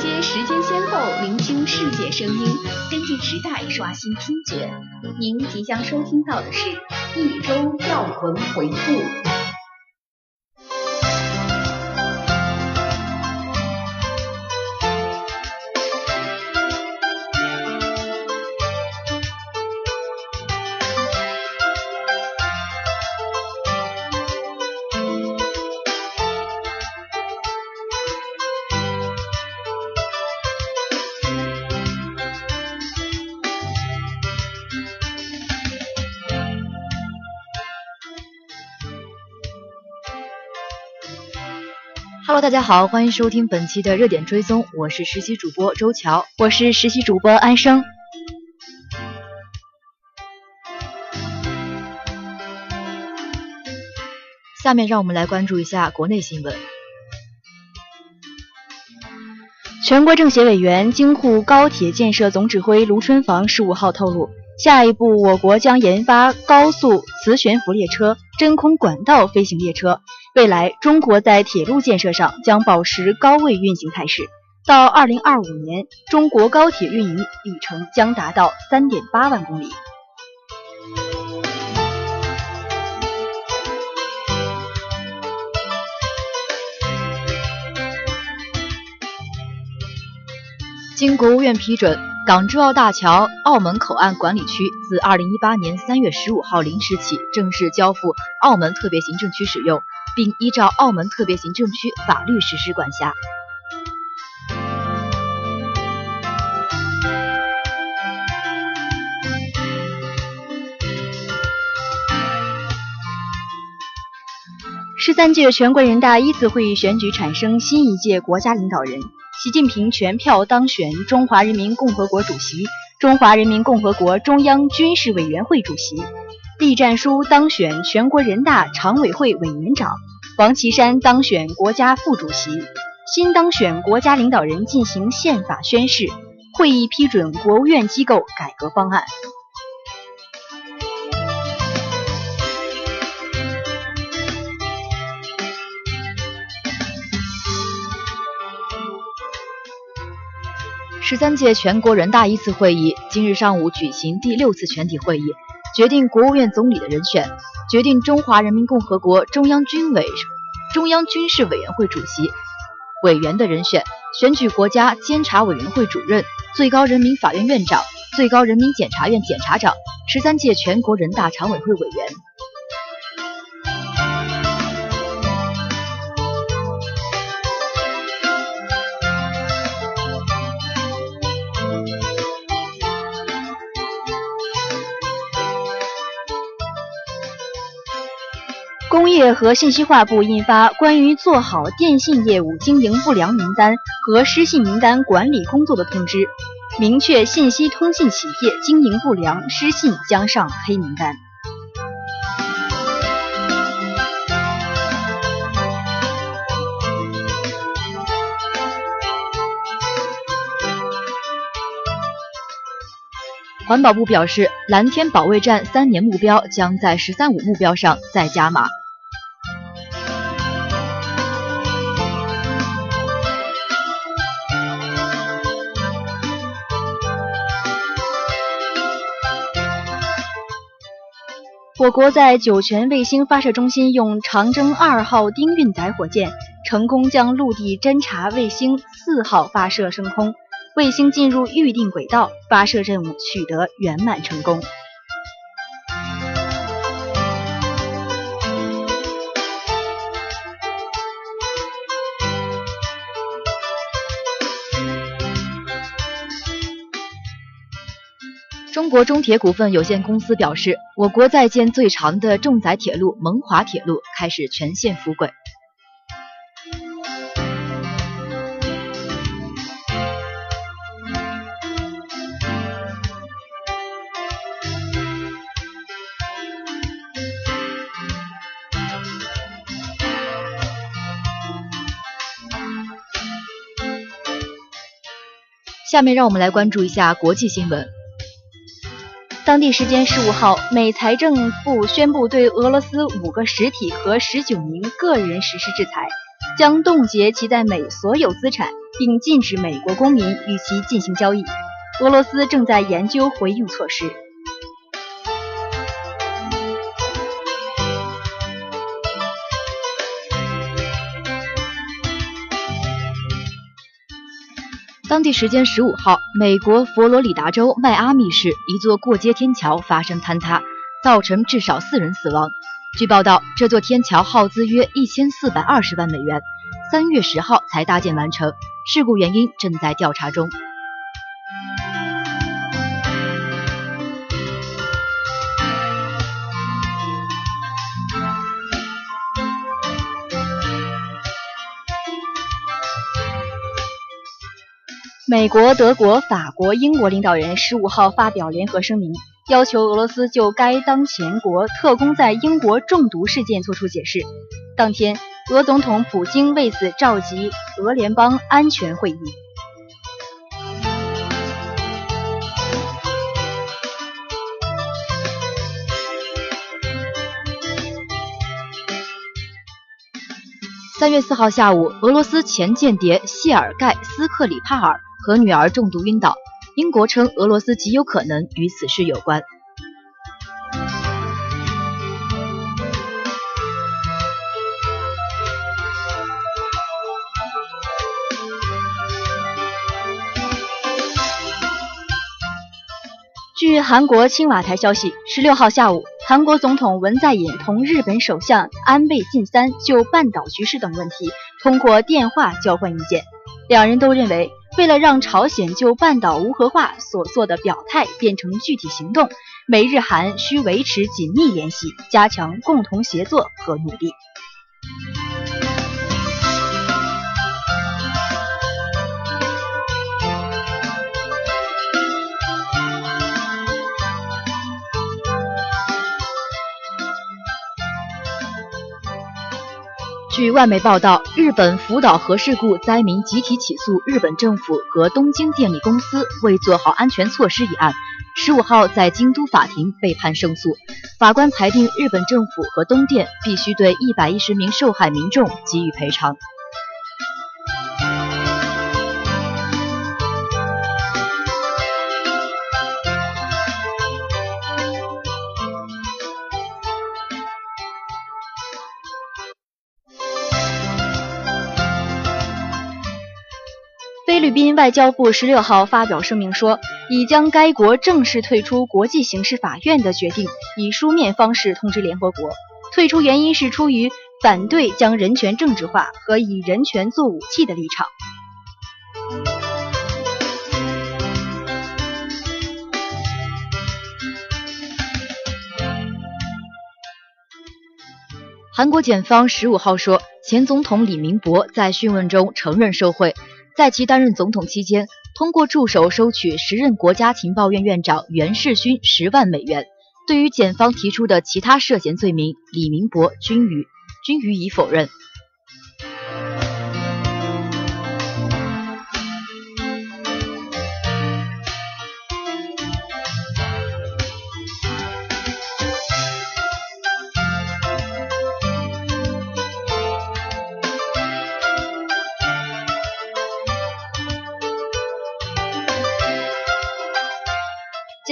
接时间先后，聆听世界声音，跟进时代，刷新听觉。您即将收听到的是一周要闻回顾。Hello，大家好，欢迎收听本期的热点追踪，我是实习主播周乔，我是实习主播安生。下面让我们来关注一下国内新闻。全国政协委员、京沪高铁建设总指挥卢春房十五号透露。下一步，我国将研发高速磁悬浮列车、真空管道飞行列车。未来，中国在铁路建设上将保持高位运行态势。到二零二五年，中国高铁运营里程将达到三点八万公里。经国务院批准。港珠澳大桥澳门口岸管理区自二零一八年三月十五号零时起正式交付澳门特别行政区使用，并依照澳门特别行政区法律实施管辖。十三届全国人大一次会议选举产生新一届国家领导人。习近平全票当选中华人民共和国主席、中华人民共和国中央军事委员会主席，栗战书当选全国人大常委会委员长，王岐山当选国家副主席，新当选国家领导人进行宪法宣誓。会议批准国务院机构改革方案。十三届全国人大一次会议今日上午举行第六次全体会议，决定国务院总理的人选，决定中华人民共和国中央军委、中央军事委员会主席、委员的人选，选举国家监察委员会主任、最高人民法院院长、最高人民检察院检察长、十三届全国人大常委会委员。业和信息化部印发关于做好电信业务经营不良名单和失信名单管理工作的通知，明确信息通信企业经营不良、失信将上黑名单。环保部表示，蓝天保卫战三年目标将在“十三五”目标上再加码。我国在酒泉卫星发射中心用长征二号丁运载火箭成功将陆地侦察卫星四号发射升空，卫星进入预定轨道，发射任务取得圆满成功。中国中铁股份有限公司表示，我国在建最长的重载铁路蒙华铁路开始全线复轨。下面让我们来关注一下国际新闻。当地时间十五号，美财政部宣布对俄罗斯五个实体和十九名个人实施制裁，将冻结其在美所有资产，并禁止美国公民与其进行交易。俄罗斯正在研究回应措施。当地时间十五号，美国佛罗里达州迈阿密市一座过街天桥发生坍塌，造成至少四人死亡。据报道，这座天桥耗资约一千四百二十万美元，三月十号才搭建完成，事故原因正在调查中。美国、德国、法国、英国领导人十五号发表联合声明，要求俄罗斯就该当前国特工在英国中毒事件作出解释。当天，俄总统普京为此召集俄联邦安全会议。三月四号下午，俄罗斯前间谍谢尔盖·斯克里帕尔。和女儿中毒晕倒，英国称俄罗斯极有可能与此事有关。据韩国青瓦台消息，十六号下午，韩国总统文在寅同日本首相安倍晋三就半岛局势等问题通过电话交换意见，两人都认为。为了让朝鲜就半岛无核化所做的表态变成具体行动，美日韩需维持紧密联系，加强共同协作和努力。据外媒报道，日本福岛核事故灾民集体起诉日本政府和东京电力公司未做好安全措施一案，十五号在京都法庭被判胜诉。法官裁定，日本政府和东电必须对一百一十名受害民众给予赔偿。菲律宾外交部十六号发表声明说，已将该国正式退出国际刑事法院的决定以书面方式通知联合国。退出原因是出于反对将人权政治化和以人权做武器的立场。韩国检方十五号说，前总统李明博在讯问中承认受贿。在其担任总统期间，通过助手收取时任国家情报院院长袁世勋十万美元。对于检方提出的其他涉嫌罪名，李明博均予均予以否认。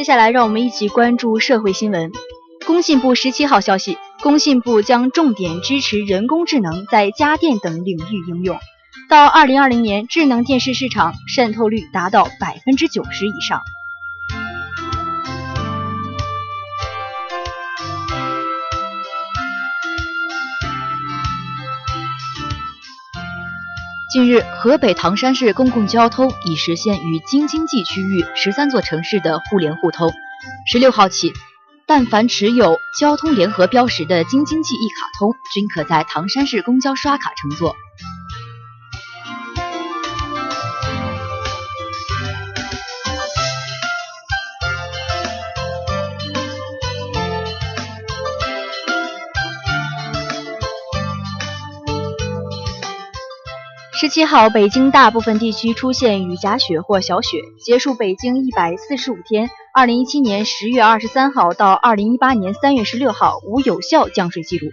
接下来，让我们一起关注社会新闻。工信部十七号消息，工信部将重点支持人工智能在家电等领域应用，到二零二零年，智能电视市场渗透率达到百分之九十以上。近日，河北唐山市公共交通已实现与京津冀区域十三座城市的互联互通。十六号起，但凡持有交通联合标识的京津冀一卡通，均可在唐山市公交刷卡乘坐。十七号，北京大部分地区出现雨夹雪或小雪，结束北京一百四十五天。二零一七年十月二十三号到二零一八年三月十六号无有效降水记录。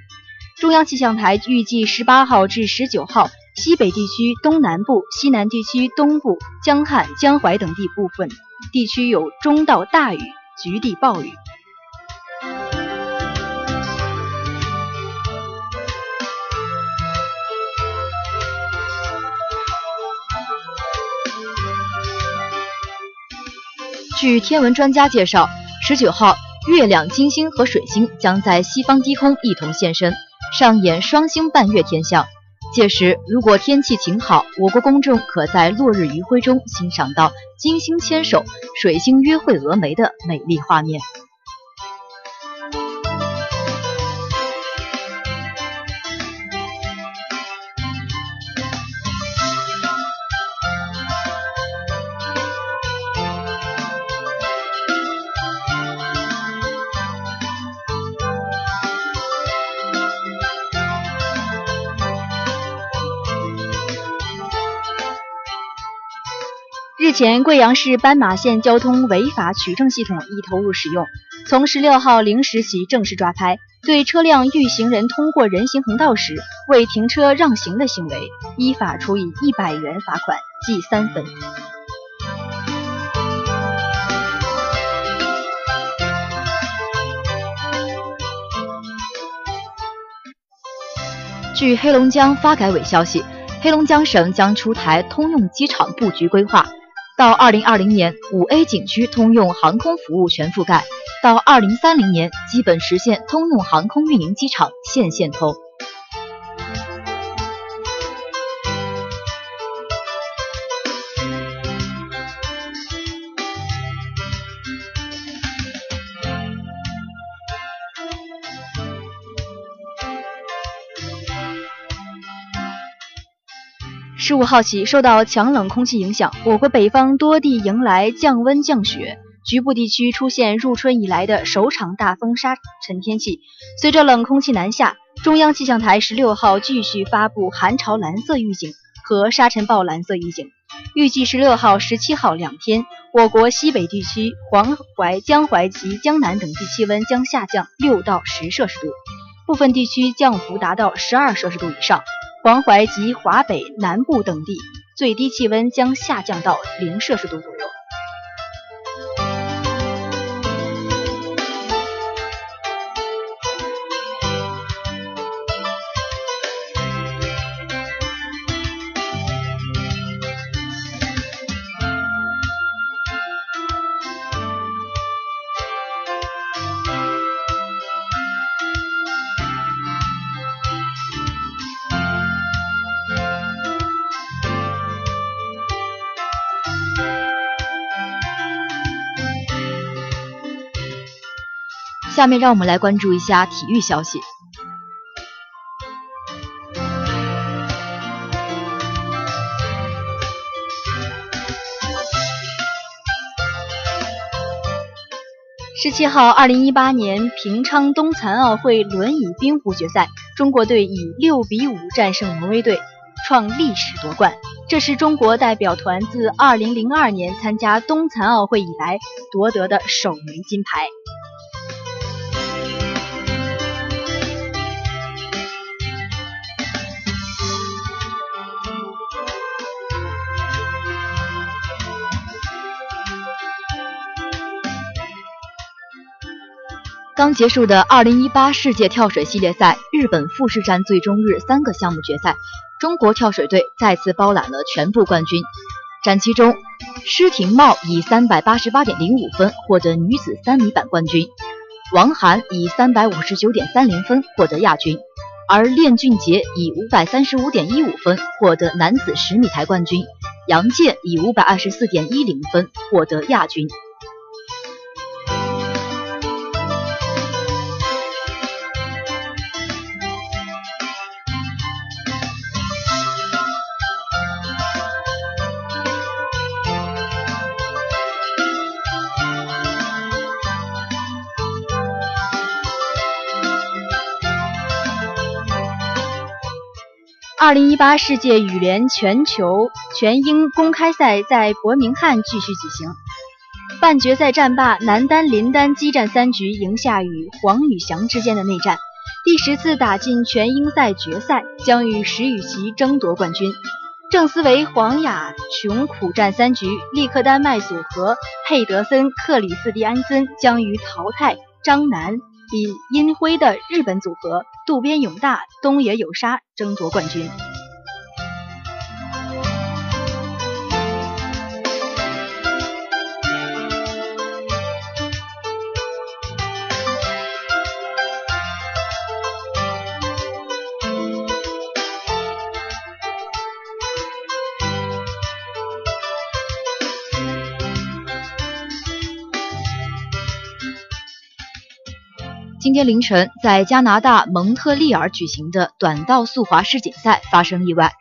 中央气象台预计十八号至十九号，西北地区东南部、西南地区东部、江汉、江淮等地部分地区有中到大雨，局地暴雨。据天文专家介绍，十九号，月亮、金星和水星将在西方低空一同现身，上演双星伴月天象。届时，如果天气晴好，我国公众可在落日余晖中欣赏到金星牵手、水星约会峨眉的美丽画面。前，贵阳市斑马线交通违法取证系统已投入使用，从十六号零时起正式抓拍，对车辆遇行人通过人行横道时未停车让行的行为，依法处以一百元罚款，记三分。据黑龙江发改委消息，黑龙江省将出台通用机场布局规划。到二零二零年，五 A 景区通用航空服务全覆盖；到二零三零年，基本实现通用航空运营机场线线通。十五号起，受到强冷空气影响，我国北方多地迎来降温降雪，局部地区出现入春以来的首场大风沙尘天气。随着冷空气南下，中央气象台十六号继续发布寒潮蓝色预警和沙尘暴蓝色预警。预计十六号、十七号两天，我国西北地区、黄淮、江淮及江南等地气温将下降六到十摄氏度，部分地区降幅达到十二摄氏度以上。黄淮及华北南部等地最低气温将下降到零摄氏度左右。下面让我们来关注一下体育消息。十七号，二零一八年平昌冬残奥会轮椅冰壶决赛，中国队以六比五战胜挪威队，创历史夺冠。这是中国代表团自二零零二年参加冬残奥会以来夺得的首枚金牌。刚结束的2018世界跳水系列赛日本富士站最终日三个项目决赛，中国跳水队再次包揽了全部冠军。战期中，施廷懋以388.05分获得女子三米板冠军，王涵以359.30分获得亚军，而练俊杰以535.15分获得男子十米台冠军，杨健以524.10分获得亚军。二零一八世界羽联全球全英公开赛在伯明翰继续举行，半决赛战罢，男单林丹激战三局，赢下与黄宇翔之间的内战。第十次打进全英赛决赛，将与石宇奇争夺冠军。郑思维、黄雅琼苦战三局，利克丹麦组合佩德森、克里斯蒂安森将于淘汰张楠、李英辉的日本组合渡边勇大、东野有沙争夺冠军。今天凌晨，在加拿大蒙特利尔举行的短道速滑世锦赛发生意外，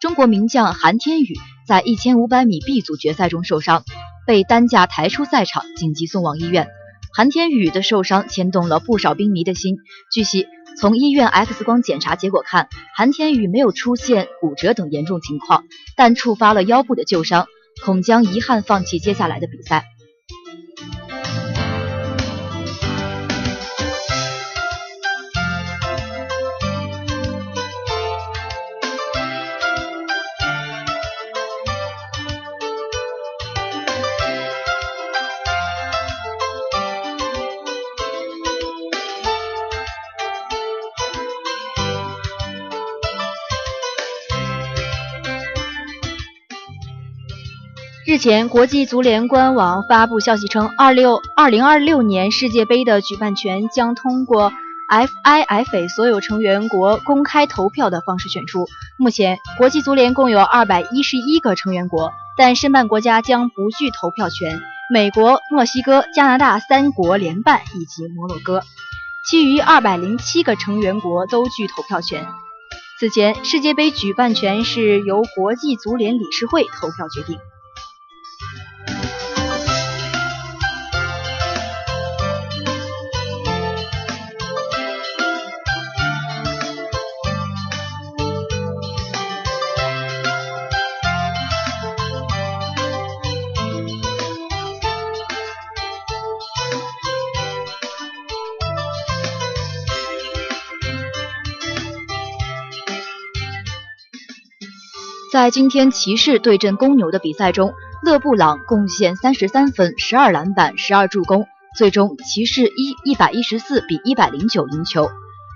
中国名将韩天宇在1500米 B 组决赛中受伤，被担架抬出赛场，紧急送往医院。韩天宇的受伤牵动了不少冰迷的心。据悉，从医院 X 光检查结果看，韩天宇没有出现骨折等严重情况，但触发了腰部的旧伤，恐将遗憾放弃接下来的比赛。日前，国际足联官网发布消息称，二六二零二六年世界杯的举办权将通过 FIFA 所有成员国公开投票的方式选出。目前，国际足联共有二百一十一个成员国，但申办国家将不具投票权：美国、墨西哥、加拿大三国联办以及摩洛哥。其余二百零七个成员国都具投票权。此前，世界杯举办权是由国际足联理事会投票决定。在今天骑士对阵公牛的比赛中，勒布朗贡献三十三分、十二篮板、十二助攻，最终骑士一一百一十四比一百零九赢球。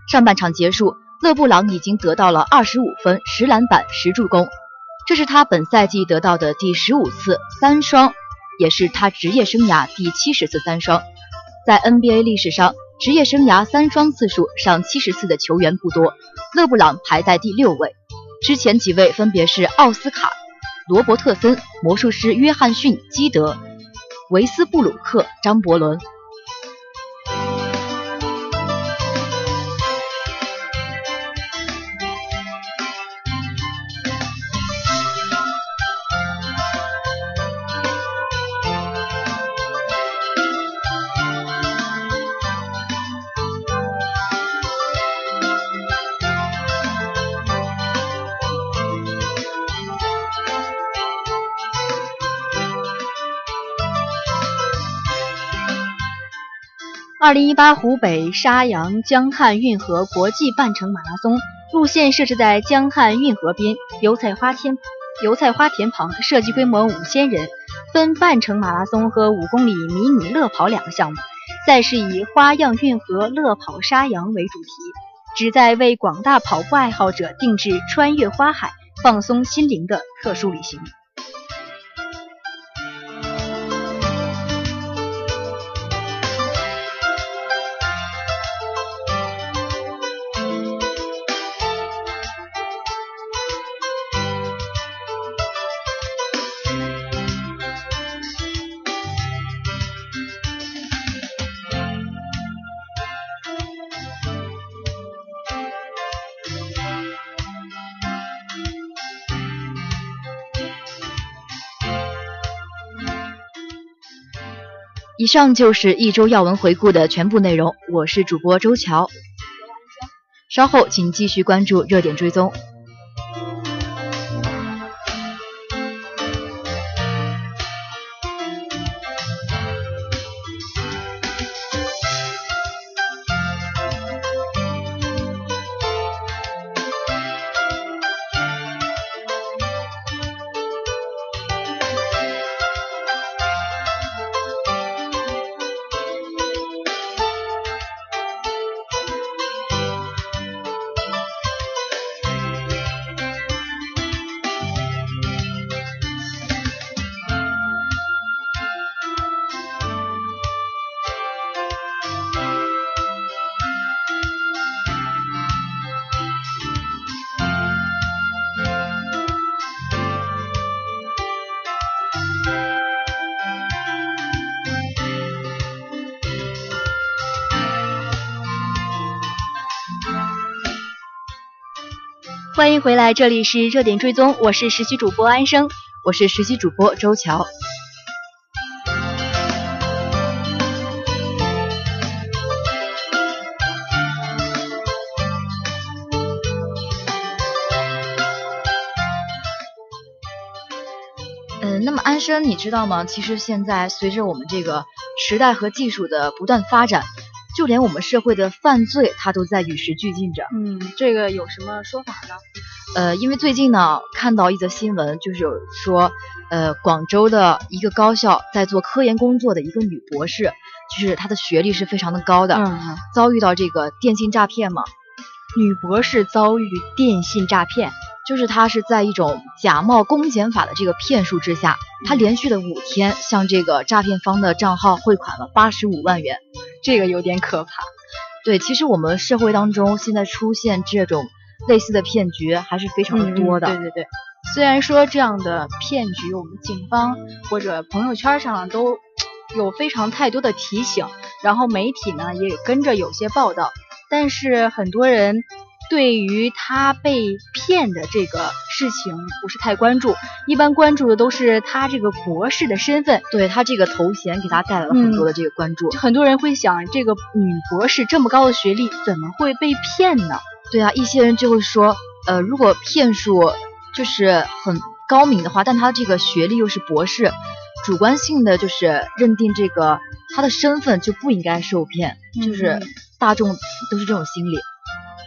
上半场结束，勒布朗已经得到了二十五分、十篮板、十助攻，这是他本赛季得到的第十五次三双，也是他职业生涯第七十次三双。在 NBA 历史上，职业生涯三双次数上七十次的球员不多，勒布朗排在第六位。之前几位分别是奥斯卡·罗伯特森、魔术师约翰逊·基德、维斯布鲁克、张伯伦。二零一八湖北沙洋江汉运河国际半程马拉松路线设置在江汉运河边油菜花田油菜花田旁，设计规模五千人，分半程马拉松和五公里迷你乐跑两个项目。赛事以“花样运河乐跑沙洋”为主题，旨在为广大跑步爱好者定制穿越花海、放松心灵的特殊旅行。以上就是一周要闻回顾的全部内容。我是主播周乔，稍后请继续关注热点追踪。欢迎回来，这里是热点追踪，我是实习主播安生，我是实习主播周乔。嗯，那么安生，你知道吗？其实现在随着我们这个时代和技术的不断发展。就连我们社会的犯罪，它都在与时俱进着。嗯，这个有什么说法呢？呃，因为最近呢，看到一则新闻，就是有说，呃，广州的一个高校在做科研工作的一个女博士，就是她的学历是非常的高的，嗯，遭遇到这个电信诈骗嘛。女博士遭遇电信诈骗。就是她是在一种假冒公检法的这个骗术之下，她连续的五天向这个诈骗方的账号汇款了八十五万元，这个有点可怕。对，其实我们社会当中现在出现这种类似的骗局还是非常的多的。对对对，虽然说这样的骗局，我们警方或者朋友圈上都有非常太多的提醒，然后媒体呢也跟着有些报道，但是很多人。对于他被骗的这个事情不是太关注，一般关注的都是他这个博士的身份，对他这个头衔给他带来了很多的这个关注。很多人会想，这个女博士这么高的学历，怎么会被骗呢？对啊，一些人就会说，呃，如果骗术就是很高明的话，但他这个学历又是博士，主观性的就是认定这个他的身份就不应该受骗，就是大众都是这种心理。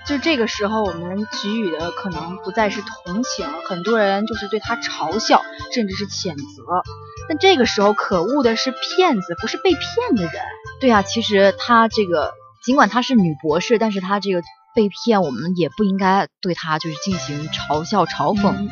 就这个时候，我们给予的可能不再是同情，很多人就是对他嘲笑，甚至是谴责。但这个时候，可恶的是骗子，不是被骗的人。对啊，其实他这个，尽管她是女博士，但是她这个被骗，我们也不应该对他就是进行嘲笑、嘲讽。嗯。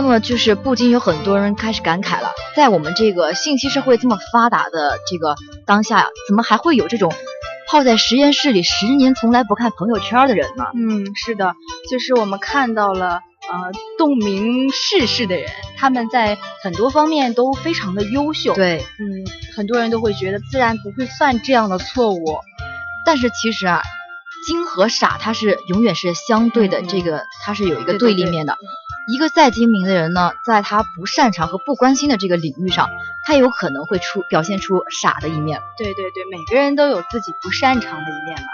那么就是不禁有很多人开始感慨了，在我们这个信息社会这么发达的这个当下，怎么还会有这种泡在实验室里十年从来不看朋友圈的人呢？嗯，是的，就是我们看到了呃洞明世事的人，他们在很多方面都非常的优秀。对，嗯，很多人都会觉得自然不会犯这样的错误，但是其实啊，精和傻它是永远是相对的，这个它是有一个对立面的。一个再精明的人呢，在他不擅长和不关心的这个领域上，他有可能会出表现出傻的一面。对对对，每个人都有自己不擅长的一面嘛。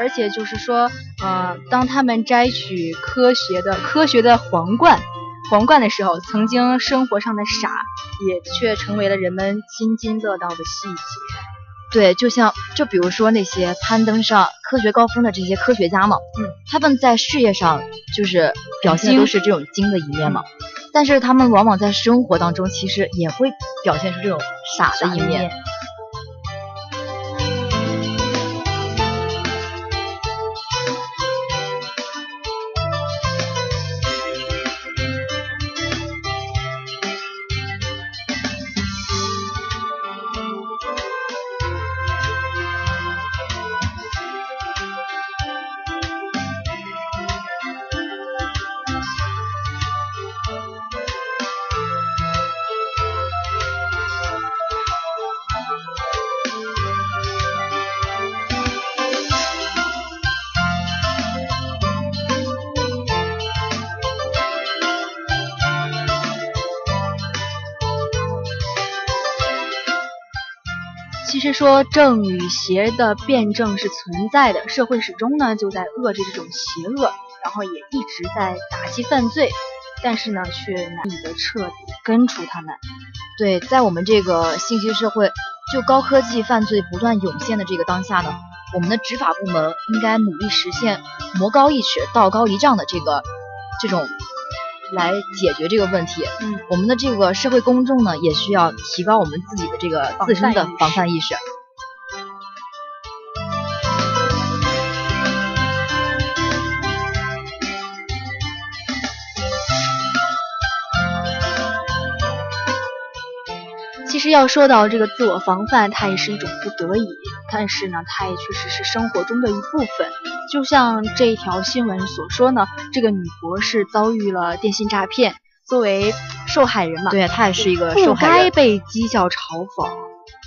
而且就是说，呃，当他们摘取科学的科学的皇冠，皇冠的时候，曾经生活上的傻，也却成为了人们津津乐道的细节。对，就像就比如说那些攀登上科学高峰的这些科学家嘛，嗯，他们在事业上就是表现都是这种精的一面嘛，但是他们往往在生活当中其实也会表现出这种傻的一面。其实说正与邪的辩证是存在的，社会始终呢就在遏制这种邪恶，然后也一直在打击犯罪，但是呢却难以的彻底。根除他们。对，在我们这个信息社会，就高科技犯罪不断涌现的这个当下呢，我们的执法部门应该努力实现魔高一尺，道高一丈的这个这种来解决这个问题。嗯，我们的这个社会公众呢，也需要提高我们自己的这个自身的防范意识。要说到这个自我防范，它也是一种不得已，但是呢，它也确实是生活中的一部分。就像这一条新闻所说呢，这个女博士遭遇了电信诈骗，作为受害人嘛，对，她也是一个受害人，不该被讥笑嘲讽。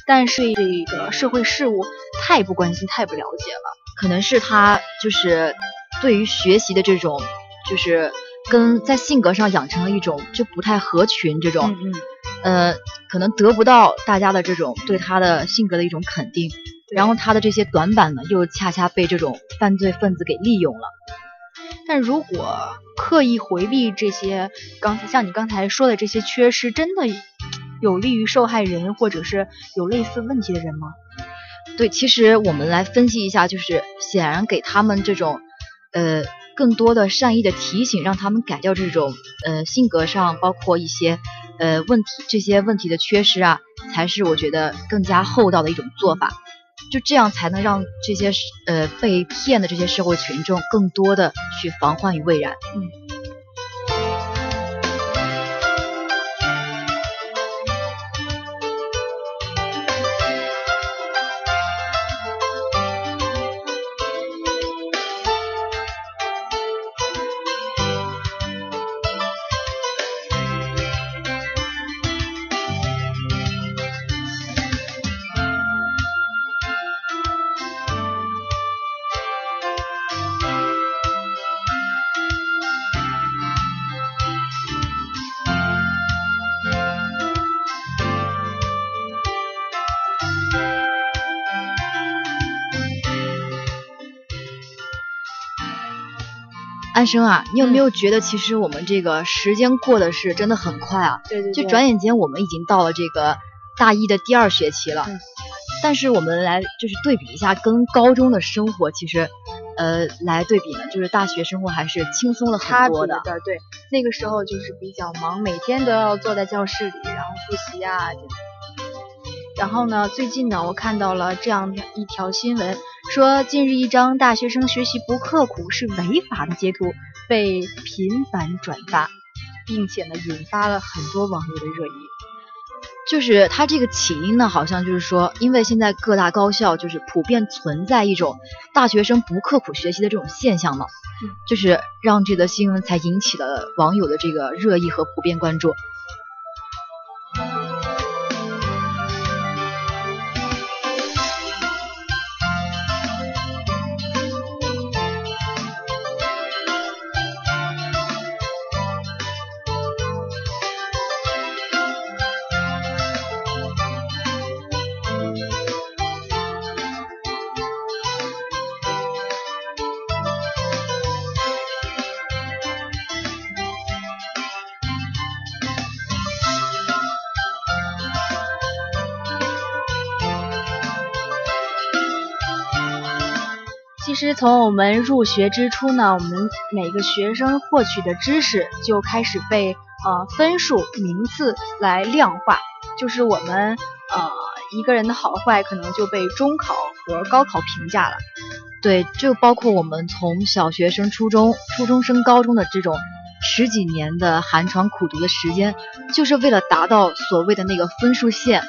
但是这个社会事务太不关心，太不了解了，可能是她就是对于学习的这种，就是跟在性格上养成了一种就不太合群这种。嗯嗯。呃，可能得不到大家的这种对他的性格的一种肯定，然后他的这些短板呢，又恰恰被这种犯罪分子给利用了。但如果刻意回避这些，刚才像你刚才说的这些缺失，真的有利于受害人或者是有类似问题的人吗？对，其实我们来分析一下，就是显然给他们这种呃更多的善意的提醒，让他们改掉这种呃性格上包括一些。呃，问题这些问题的缺失啊，才是我觉得更加厚道的一种做法，就这样才能让这些呃被骗的这些社会群众更多的去防患于未然。嗯。安生啊，你有没有觉得其实我们这个时间过得是真的很快啊？对对，就转眼间我们已经到了这个大一的第二学期了。嗯。但是我们来就是对比一下跟高中的生活，其实呃来对比呢，就是大学生活还是轻松了很多的。对，那个时候就是比较忙，每天都要坐在教室里，然后复习啊。然后呢，最近呢，我看到了这样一条新闻。说近日一张大学生学习不刻苦是违法的截图被频繁转发，并且呢引发了很多网友的热议。就是他这个起因呢，好像就是说，因为现在各大高校就是普遍存在一种大学生不刻苦学习的这种现象嘛，就是让这则新闻才引起了网友的这个热议和普遍关注。其实从我们入学之初呢，我们每个学生获取的知识就开始被呃分数名次来量化，就是我们呃一个人的好坏可能就被中考和高考评价了。对，就包括我们从小学生、初中、初中升高中的这种十几年的寒窗苦读的时间，就是为了达到所谓的那个分数线，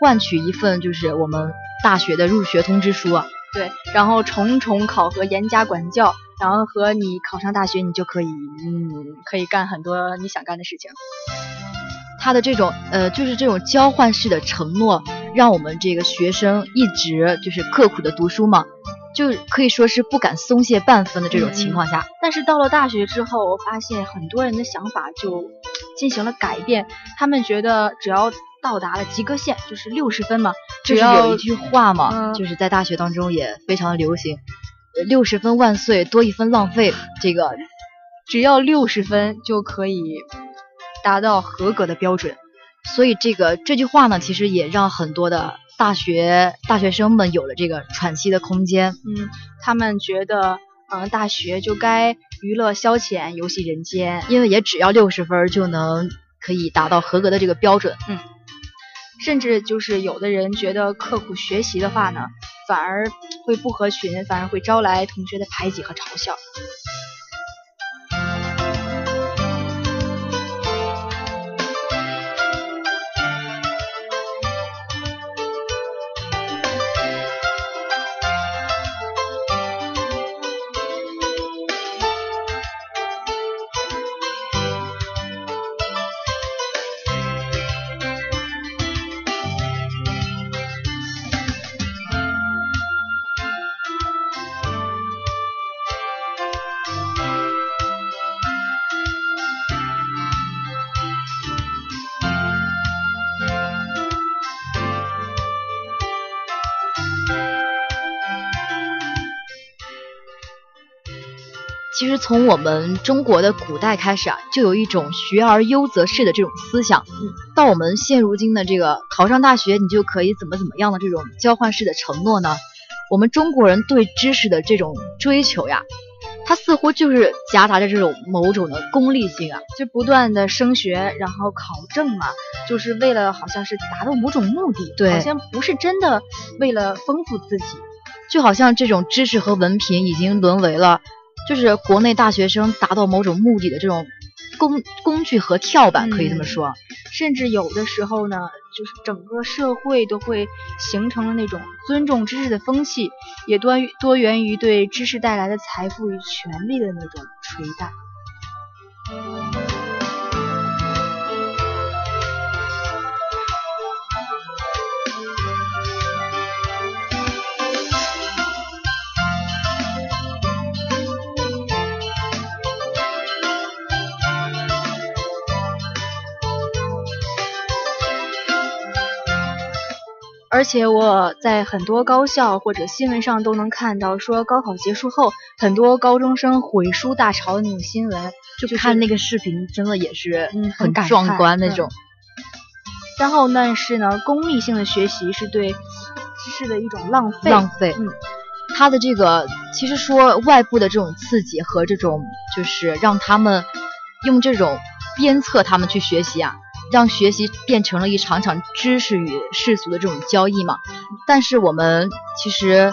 换取一份就是我们大学的入学通知书啊。对，然后重重考核、严加管教，然后和你考上大学，你就可以，嗯，可以干很多你想干的事情。他的这种，呃，就是这种交换式的承诺，让我们这个学生一直就是刻苦的读书嘛，就可以说是不敢松懈半分的这种情况下。但是到了大学之后，我发现很多人的想法就进行了改变，他们觉得只要。到达了及格线，就是六十分嘛。就是有一句话嘛，就是在大学当中也非常流行，六十分万岁，多一分浪费。这个只要六十分就可以达到合格的标准。所以这个这句话呢，其实也让很多的大学大学生们有了这个喘息的空间。嗯，他们觉得，嗯，大学就该娱乐消遣、游戏人间，因为也只要六十分就能可以达到合格的这个标准。嗯，甚至就是有的人觉得刻苦学习的话呢，反而会不合群，反而会招来同学的排挤和嘲笑。实从我们中国的古代开始啊，就有一种学而优则仕的这种思想。嗯，到我们现如今的这个考上大学你就可以怎么怎么样的这种交换式的承诺呢？我们中国人对知识的这种追求呀，它似乎就是夹杂着这种某种的功利性啊，就不断的升学，然后考证嘛，就是为了好像是达到某种目的，对，好像不是真的为了丰富自己，就好像这种知识和文凭已经沦为了。就是国内大学生达到某种目的的这种工工具和跳板，可以这么说。甚至有的时候呢，就是整个社会都会形成了那种尊重知识的风气，也多多源于对知识带来的财富与权力的那种垂戴。而且我在很多高校或者新闻上都能看到，说高考结束后，很多高中生毁书大潮的那种新闻，就看那个视频，真的也是很壮观那种。然后，但是呢，功利性的学习是对知识的一种浪费。浪费。嗯，他的这个其实说外部的这种刺激和这种就是让他们用这种鞭策他们去学习啊。让学习变成了一场场知识与世俗的这种交易嘛？但是我们其实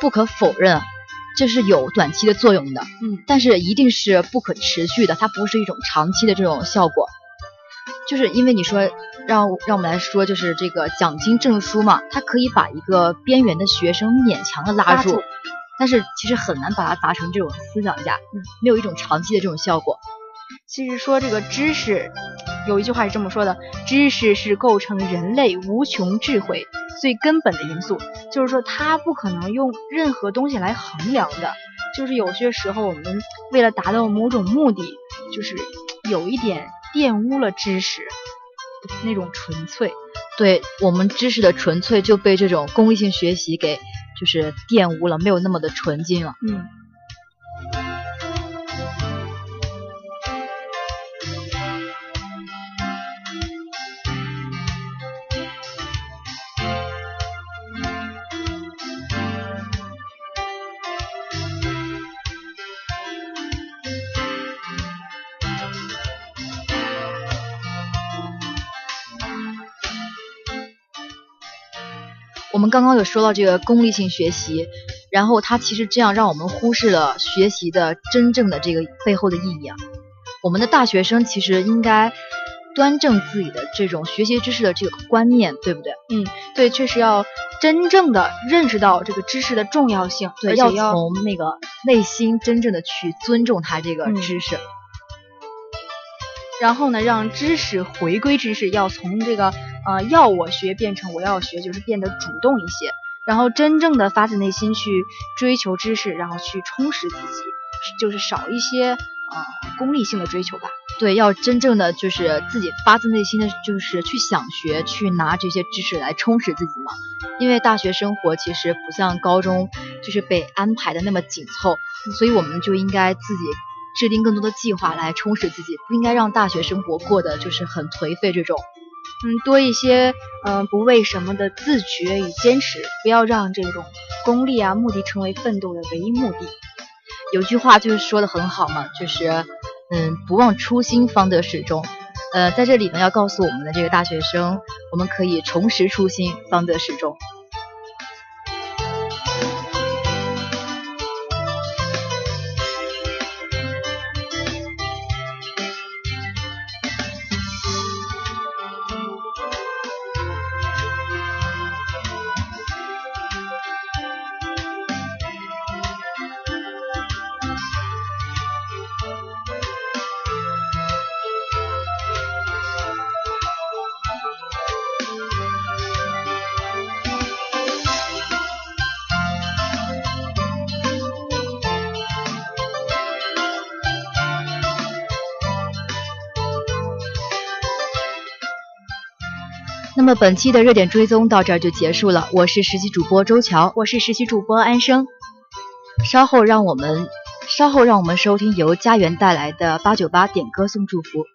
不可否认，这是有短期的作用的。嗯，但是一定是不可持续的，它不是一种长期的这种效果。就是因为你说让让我们来说，就是这个奖金证书嘛，它可以把一个边缘的学生勉强的拉住，但是其实很难把它达成这种思想家，嗯，没有一种长期的这种效果。其实说这个知识，有一句话是这么说的：知识是构成人类无穷智慧最根本的因素。就是说，它不可能用任何东西来衡量的。就是有些时候，我们为了达到某种目的，就是有一点玷污了知识那种纯粹。对我们知识的纯粹就被这种功利性学习给就是玷污了，没有那么的纯净了。嗯。们刚刚有说到这个功利性学习，然后它其实这样让我们忽视了学习的真正的这个背后的意义啊。我们的大学生其实应该端正自己的这种学习知识的这个观念，对不对？嗯，对，确实要真正的认识到这个知识的重要性，对，要从那个内心真正的去尊重它这个知识。然后呢，让知识回归知识，要从这个呃要我学变成我要学，就是变得主动一些，然后真正的发自内心去追求知识，然后去充实自己，就是少一些呃功利性的追求吧。对，要真正的就是自己发自内心的就是去想学，去拿这些知识来充实自己嘛。因为大学生活其实不像高中，就是被安排的那么紧凑，所以我们就应该自己制定更多的计划来充实自己，不应该让大学生活过得就是很颓废这种。嗯，多一些嗯不为什么的自觉与坚持，不要让这种功利啊目的成为奋斗的唯一目的。有句话就是说的很好嘛，就是嗯不忘初心方得始终。呃，在这里呢要告诉我们的这个大学生，我们可以重拾初心方得始终。那么本期的热点追踪到这儿就结束了。我是实习主播周乔，我是实习主播安生。稍后让我们稍后让我们收听由家园带来的八九八点歌送祝福。